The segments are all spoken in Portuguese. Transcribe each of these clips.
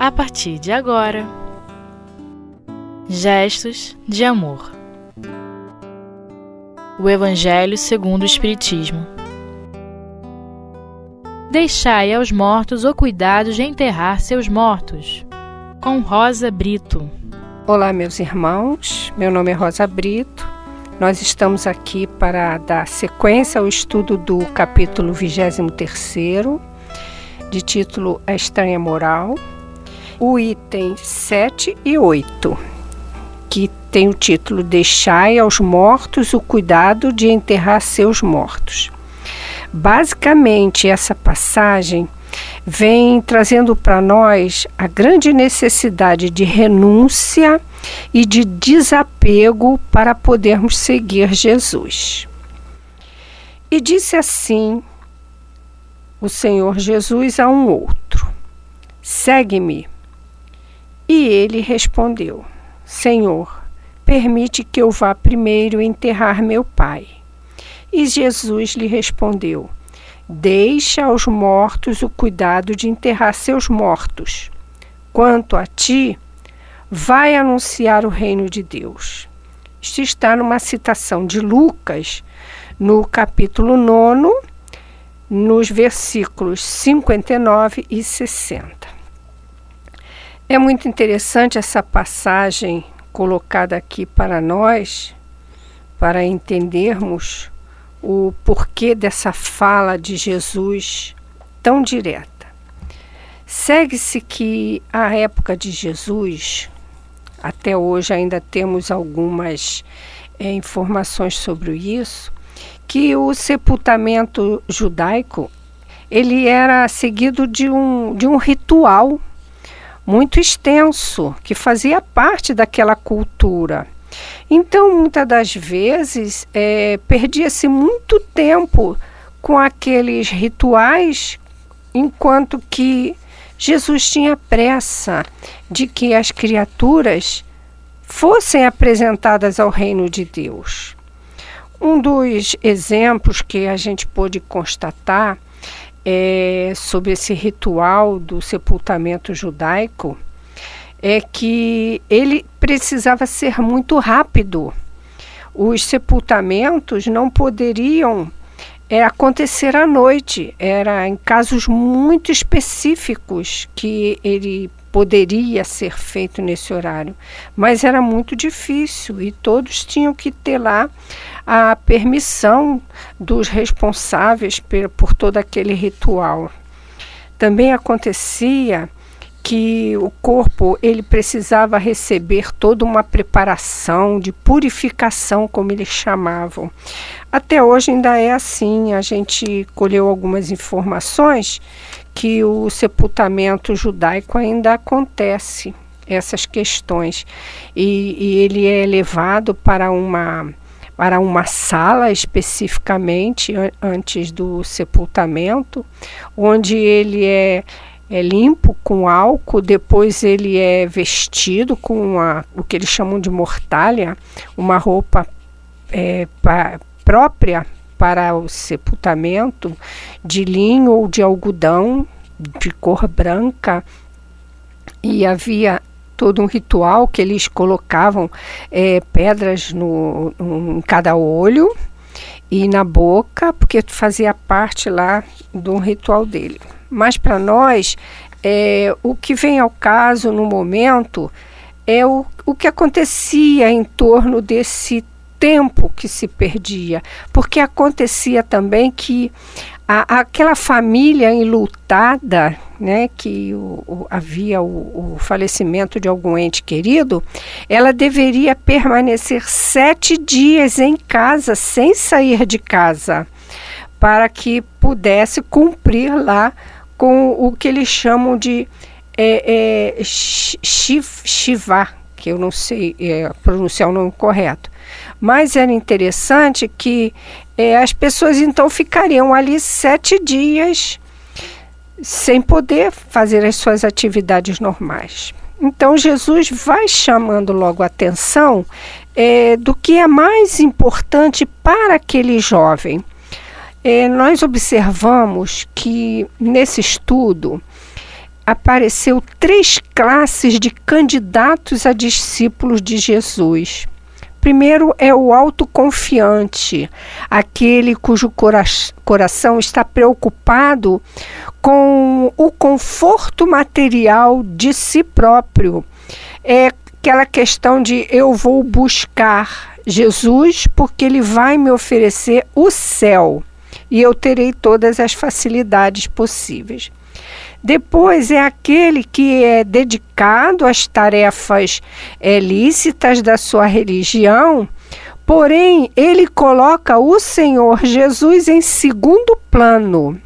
a partir de agora. Gestos de amor. O Evangelho segundo o Espiritismo. Deixai aos mortos o cuidado de enterrar seus mortos. Com Rosa Brito. Olá, meus irmãos. Meu nome é Rosa Brito. Nós estamos aqui para dar sequência ao estudo do capítulo 23, de título A Estranha Moral, o item 7 e 8, que tem o título Deixai aos mortos o cuidado de enterrar seus mortos. Basicamente, essa passagem vem trazendo para nós a grande necessidade de renúncia e de desapego para podermos seguir Jesus. E disse assim o Senhor Jesus a um outro: Segue-me. E ele respondeu: Senhor, permite que eu vá primeiro enterrar meu pai. E Jesus lhe respondeu: Deixa aos mortos o cuidado de enterrar seus mortos. Quanto a ti, vai anunciar o reino de Deus. Isto está numa citação de Lucas, no capítulo 9, nos versículos 59 e 60. É muito interessante essa passagem colocada aqui para nós, para entendermos o porquê dessa fala de Jesus tão direta. Segue-se que a época de Jesus, até hoje ainda temos algumas é, informações sobre isso, que o sepultamento judaico ele era seguido de um, de um ritual muito extenso, que fazia parte daquela cultura. Então, muitas das vezes, é, perdia-se muito tempo com aqueles rituais, enquanto que Jesus tinha pressa de que as criaturas fossem apresentadas ao reino de Deus. Um dos exemplos que a gente pôde constatar é, sobre esse ritual do sepultamento judaico é que ele precisava ser muito rápido. Os sepultamentos não poderiam é, acontecer à noite, era em casos muito específicos que ele poderia ser feito nesse horário, mas era muito difícil e todos tinham que ter lá a permissão dos responsáveis por, por todo aquele ritual. Também acontecia que o corpo ele precisava receber toda uma preparação de purificação, como eles chamavam. Até hoje ainda é assim. A gente colheu algumas informações que o sepultamento judaico ainda acontece essas questões e, e ele é levado para uma para uma sala especificamente antes do sepultamento, onde ele é, é limpo com álcool, depois ele é vestido com uma, o que eles chamam de mortalha, uma roupa é, pa, própria para o sepultamento, de linho ou de algodão, de cor branca, e havia todo um ritual que eles colocavam é, pedras no, no, em cada olho e na boca, porque fazia parte lá do ritual dele. Mas para nós, é, o que vem ao caso no momento é o, o que acontecia em torno desse tempo que se perdia, porque acontecia também que a, aquela família enlutada, né, que o, o, havia o, o, falecimento de algum ente querido, ela deveria permanecer sete dias em casa, sem sair de casa, para que pudesse cumprir lá com o que eles chamam de é, é, Shiva, que eu não sei é, pronunciar o nome correto. Mas era interessante que é, as pessoas então ficariam ali sete dias sem poder fazer as suas atividades normais. Então Jesus vai chamando logo a atenção é, do que é mais importante para aquele jovem. É, nós observamos que nesse estudo apareceu três classes de candidatos a discípulos de Jesus. Primeiro é o autoconfiante, aquele cujo cora coração está preocupado com o conforto material de si próprio. É aquela questão de eu vou buscar Jesus porque ele vai me oferecer o céu e eu terei todas as facilidades possíveis. Depois é aquele que é dedicado às tarefas é, lícitas da sua religião, porém ele coloca o Senhor Jesus em segundo plano.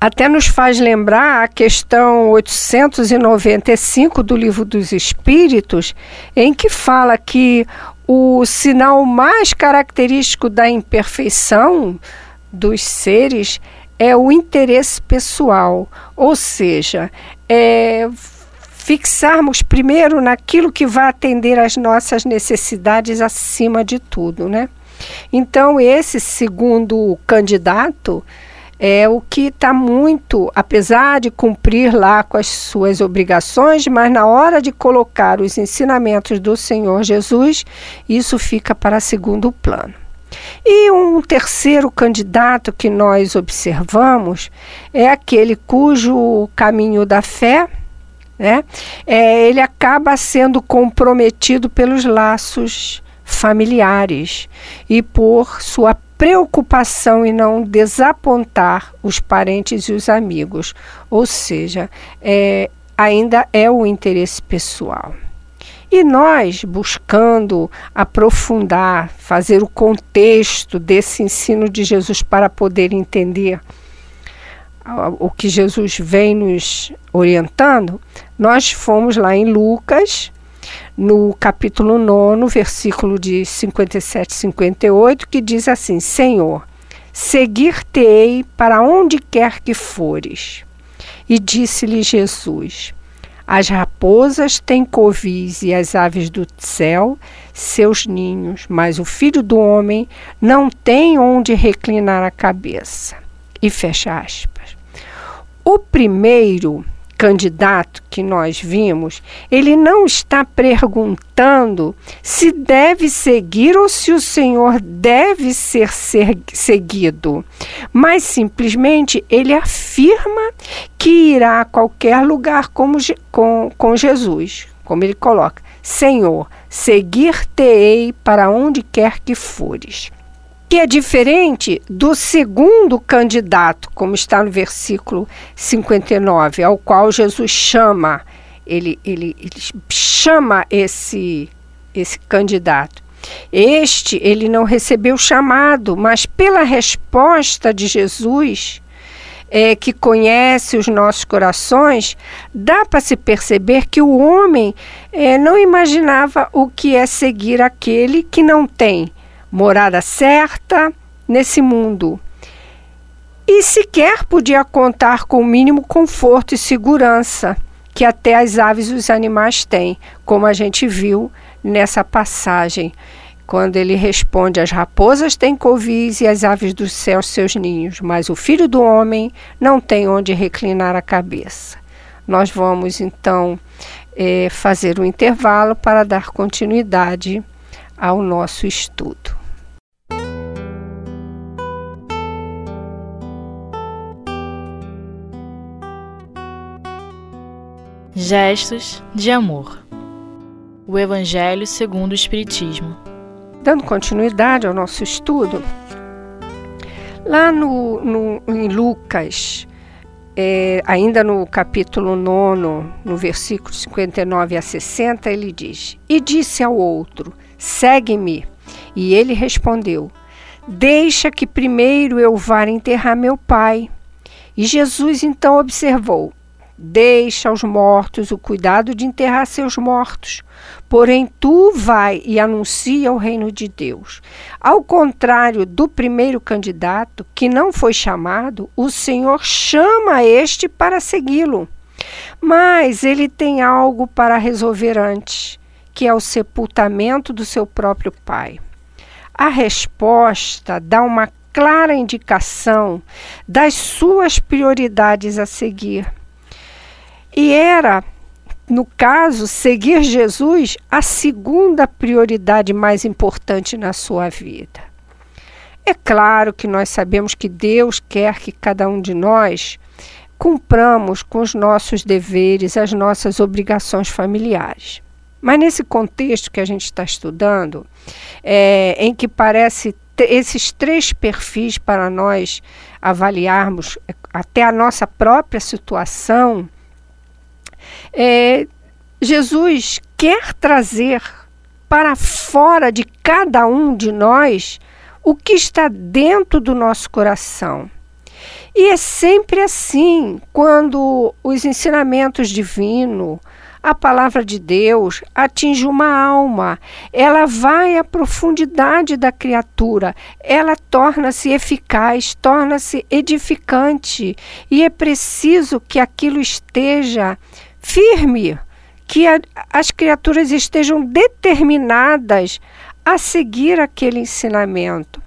Até nos faz lembrar a questão 895 do Livro dos Espíritos, em que fala que o sinal mais característico da imperfeição dos seres é o interesse pessoal, ou seja, é fixarmos primeiro naquilo que vai atender às nossas necessidades acima de tudo, né? Então, esse segundo candidato é o que está muito, apesar de cumprir lá com as suas obrigações, mas na hora de colocar os ensinamentos do Senhor Jesus, isso fica para segundo plano. E um terceiro candidato que nós observamos é aquele cujo caminho da fé, né, é, ele acaba sendo comprometido pelos laços familiares e por sua preocupação em não desapontar os parentes e os amigos, ou seja, é, ainda é o interesse pessoal. E nós, buscando aprofundar, fazer o contexto desse ensino de Jesus para poder entender o que Jesus vem nos orientando, nós fomos lá em Lucas, no capítulo 9, versículo de 57 e 58, que diz assim: Senhor, seguir-te-ei para onde quer que fores. E disse-lhe Jesus: as raposas têm covis e as aves do céu seus ninhos, mas o filho do homem não tem onde reclinar a cabeça. E fecha aspas. O primeiro candidato que nós vimos, ele não está perguntando se deve seguir ou se o Senhor deve ser, ser seguido, mas simplesmente ele afirma que irá a qualquer lugar como, com, com Jesus, como ele coloca: Senhor, seguir-te-ei para onde quer que fores que é diferente do segundo candidato, como está no versículo 59, ao qual Jesus chama, ele, ele, ele chama esse, esse candidato. Este, ele não recebeu chamado, mas pela resposta de Jesus, é, que conhece os nossos corações, dá para se perceber que o homem é, não imaginava o que é seguir aquele que não tem morada certa nesse mundo. E sequer podia contar com o mínimo conforto e segurança que até as aves e os animais têm, como a gente viu nessa passagem, quando ele responde: As raposas têm covis e as aves do céu seus ninhos, mas o filho do homem não tem onde reclinar a cabeça. Nós vamos então é, fazer um intervalo para dar continuidade ao nosso estudo. Gestos de amor. O Evangelho segundo o Espiritismo. Dando continuidade ao nosso estudo, lá no, no em Lucas, é, ainda no capítulo 9, no versículo 59 a 60, ele diz: E disse ao outro: Segue-me. E ele respondeu: Deixa que primeiro eu vá enterrar meu pai. E Jesus então observou: Deixa aos mortos o cuidado de enterrar seus mortos. Porém, tu vai e anuncia o reino de Deus. Ao contrário do primeiro candidato, que não foi chamado, o Senhor chama este para segui-lo. Mas ele tem algo para resolver antes, que é o sepultamento do seu próprio pai. A resposta dá uma clara indicação das suas prioridades a seguir E era, no caso, seguir Jesus a segunda prioridade mais importante na sua vida. É claro que nós sabemos que Deus quer que cada um de nós cumpramos com os nossos deveres, as nossas obrigações familiares. Mas nesse contexto que a gente está estudando, é, em que parece esses três perfis para nós avaliarmos é, até a nossa própria situação, é, Jesus quer trazer para fora de cada um de nós o que está dentro do nosso coração. E é sempre assim, quando os ensinamentos divinos, a palavra de Deus atinge uma alma, ela vai à profundidade da criatura, ela torna-se eficaz, torna-se edificante, e é preciso que aquilo esteja firme, que a, as criaturas estejam determinadas a seguir aquele ensinamento.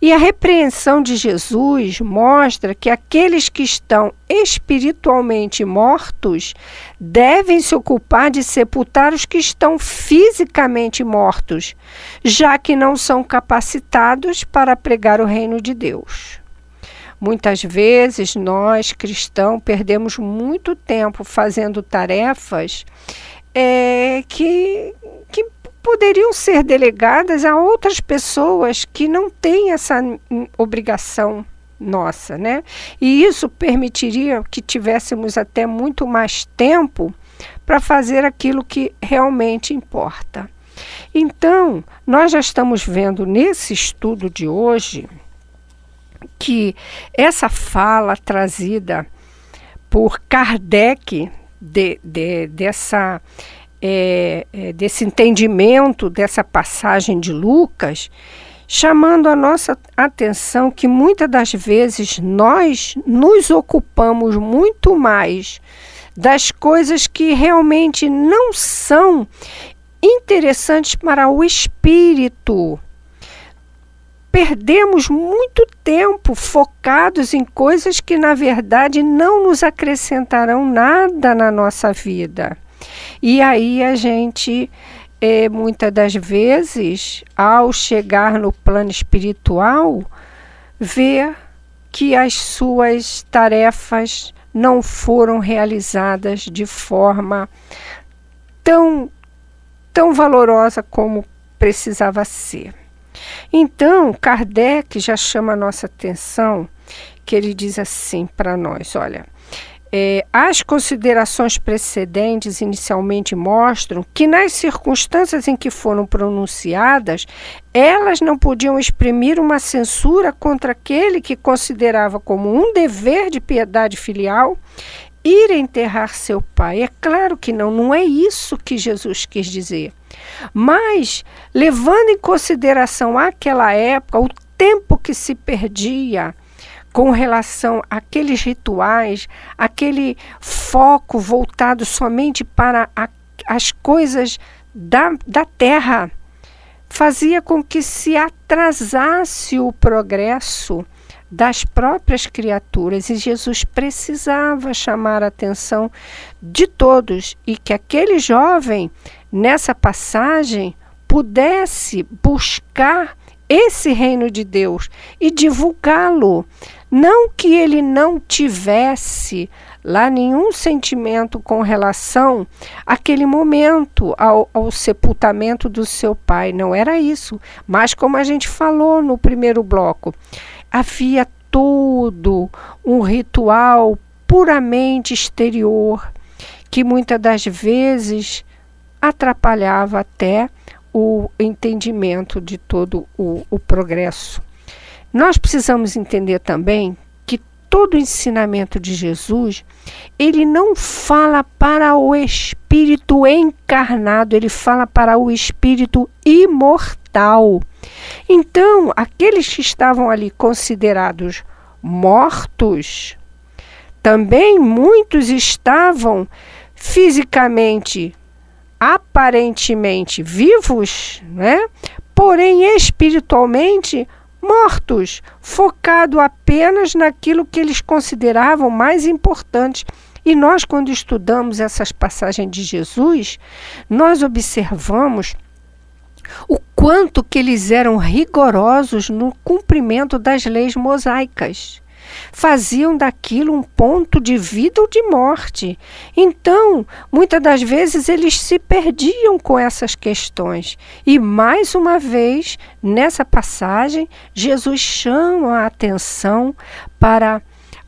E a repreensão de Jesus mostra que aqueles que estão espiritualmente mortos devem se ocupar de sepultar os que estão fisicamente mortos, já que não são capacitados para pregar o reino de Deus. Muitas vezes nós cristãos perdemos muito tempo fazendo tarefas é, que, que poderiam ser delegadas a outras pessoas que não têm essa obrigação nossa, né? E isso permitiria que tivéssemos até muito mais tempo para fazer aquilo que realmente importa. Então, nós já estamos vendo nesse estudo de hoje que essa fala trazida por Kardec de, de, dessa é, é, desse entendimento dessa passagem de Lucas, chamando a nossa atenção que muitas das vezes nós nos ocupamos muito mais das coisas que realmente não são interessantes para o espírito. Perdemos muito tempo focados em coisas que, na verdade, não nos acrescentarão nada na nossa vida. E aí a gente, é, muitas das vezes, ao chegar no plano espiritual, vê que as suas tarefas não foram realizadas de forma tão, tão valorosa como precisava ser. Então, Kardec já chama a nossa atenção, que ele diz assim para nós: olha, é, as considerações precedentes inicialmente mostram que, nas circunstâncias em que foram pronunciadas, elas não podiam exprimir uma censura contra aquele que considerava como um dever de piedade filial ir enterrar seu pai. É claro que não, não é isso que Jesus quis dizer. Mas, levando em consideração aquela época, o tempo que se perdia, com relação àqueles rituais, aquele foco voltado somente para a, as coisas da, da terra, fazia com que se atrasasse o progresso das próprias criaturas. E Jesus precisava chamar a atenção de todos e que aquele jovem, nessa passagem, pudesse buscar esse reino de Deus e divulgá-lo, não que ele não tivesse lá nenhum sentimento com relação àquele momento, ao, ao, sepultamento do seu pai. Não era isso. Mas, como a gente falou no primeiro bloco, havia todo um ritual puramente exterior que muitas das vezes atrapalhava até o entendimento de todo o, o progresso nós precisamos entender também que todo o ensinamento de Jesus, ele não fala para o espírito encarnado, ele fala para o espírito imortal. Então, aqueles que estavam ali considerados mortos, também muitos estavam fisicamente aparentemente vivos, né? Porém espiritualmente mortos, focado apenas naquilo que eles consideravam mais importante, E nós, quando estudamos essas passagens de Jesus, nós observamos o quanto que eles eram rigorosos no cumprimento das leis mosaicas. Faziam daquilo um ponto de vida ou de morte. Então, muitas das vezes eles se perdiam com essas questões. E mais uma vez, nessa passagem, Jesus chama a atenção para,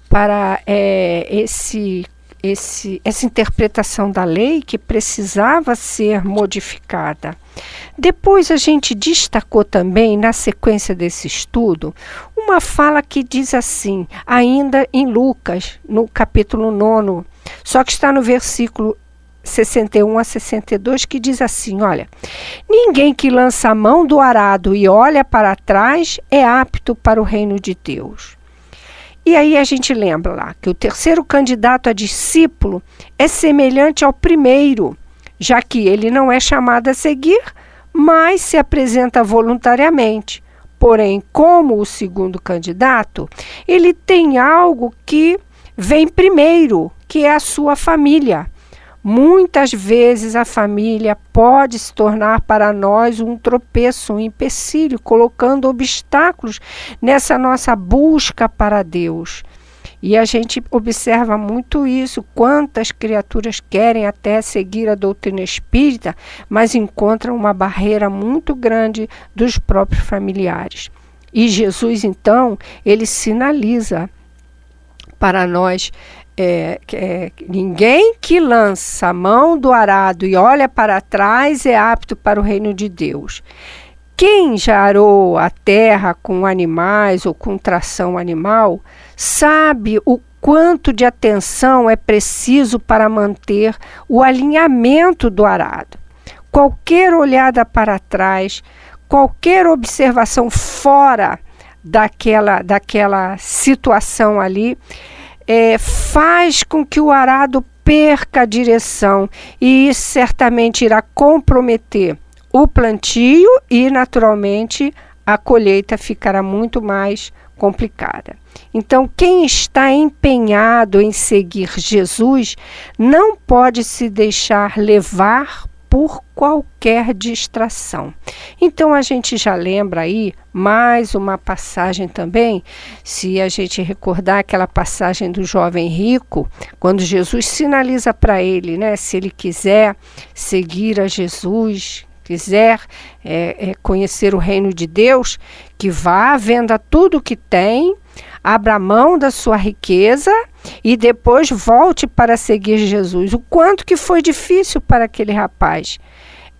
para é, esse esse, essa interpretação da lei que precisava ser modificada. Depois a gente destacou também, na sequência desse estudo, uma fala que diz assim, ainda em Lucas, no capítulo 9, só que está no versículo 61 a 62, que diz assim: Olha, ninguém que lança a mão do arado e olha para trás é apto para o reino de Deus. E aí a gente lembra lá que o terceiro candidato a discípulo é semelhante ao primeiro, já que ele não é chamado a seguir, mas se apresenta voluntariamente. Porém, como o segundo candidato, ele tem algo que vem primeiro, que é a sua família. Muitas vezes a família pode se tornar para nós um tropeço, um empecilho, colocando obstáculos nessa nossa busca para Deus. E a gente observa muito isso, quantas criaturas querem até seguir a doutrina espírita, mas encontram uma barreira muito grande dos próprios familiares. E Jesus, então, ele sinaliza para nós é, é, ninguém que lança a mão do arado e olha para trás é apto para o reino de Deus. Quem já arou a terra com animais ou com tração animal sabe o quanto de atenção é preciso para manter o alinhamento do arado. Qualquer olhada para trás, qualquer observação fora daquela, daquela situação ali, é, faz com que o arado perca a direção e isso certamente irá comprometer o plantio e, naturalmente, a colheita ficará muito mais complicada. Então, quem está empenhado em seguir Jesus não pode se deixar levar por qualquer distração. Então a gente já lembra aí mais uma passagem também, se a gente recordar aquela passagem do jovem rico, quando Jesus sinaliza para ele, né, se ele quiser seguir a Jesus, quiser é, é, conhecer o reino de Deus, que vá, venda tudo que tem, abra mão da sua riqueza e depois volte para seguir Jesus. O quanto que foi difícil para aquele rapaz.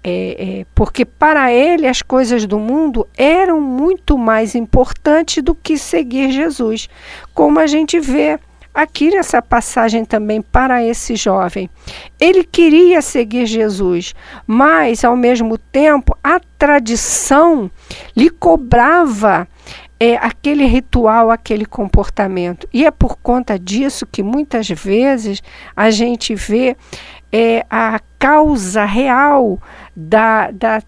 É, é, porque para ele as coisas do mundo eram muito mais importantes do que seguir Jesus, como a gente vê aqui nessa passagem também para esse jovem. Ele queria seguir Jesus, mas ao mesmo tempo a tradição lhe cobrava é, aquele ritual, aquele comportamento. E é por conta disso que muitas vezes a gente vê é, a causa real da, da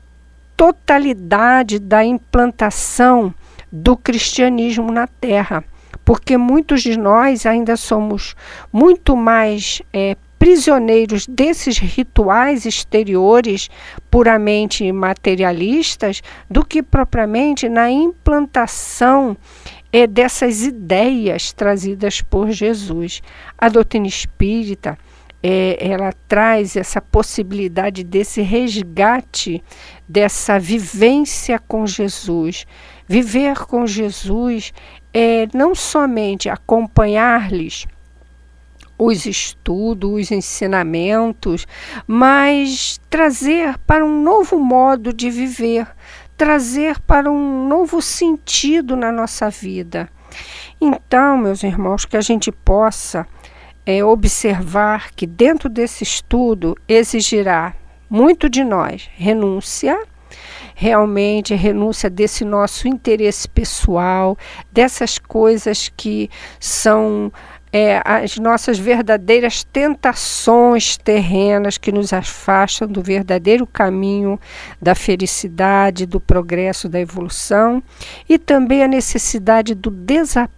totalidade da implantação do cristianismo na Terra. Porque muitos de nós ainda somos muito mais é, prisioneiros desses rituais exteriores puramente materialistas do que propriamente na implantação é, dessas ideias trazidas por Jesus. A doutrina espírita é, ela traz essa possibilidade desse resgate, dessa vivência com Jesus. Viver com Jesus é não somente acompanhar-lhes os estudos, os ensinamentos, mas trazer para um novo modo de viver, trazer para um novo sentido na nossa vida. Então, meus irmãos, que a gente possa é, observar que dentro desse estudo exigirá muito de nós renúncia, realmente renúncia desse nosso interesse pessoal, dessas coisas que são é, as nossas verdadeiras tentações terrenas que nos afastam do verdadeiro caminho da felicidade, do progresso, da evolução, e também a necessidade do desapego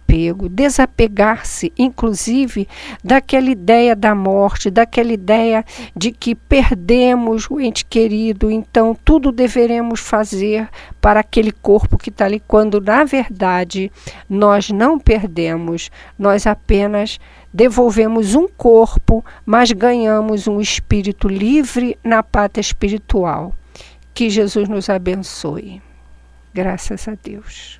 desapegar-se, inclusive, daquela ideia da morte, daquela ideia de que perdemos o ente querido, então tudo deveremos fazer para aquele corpo que está ali, quando na verdade nós não perdemos, nós apenas devolvemos um corpo, mas ganhamos um espírito livre na pátria espiritual. Que Jesus nos abençoe. Graças a Deus.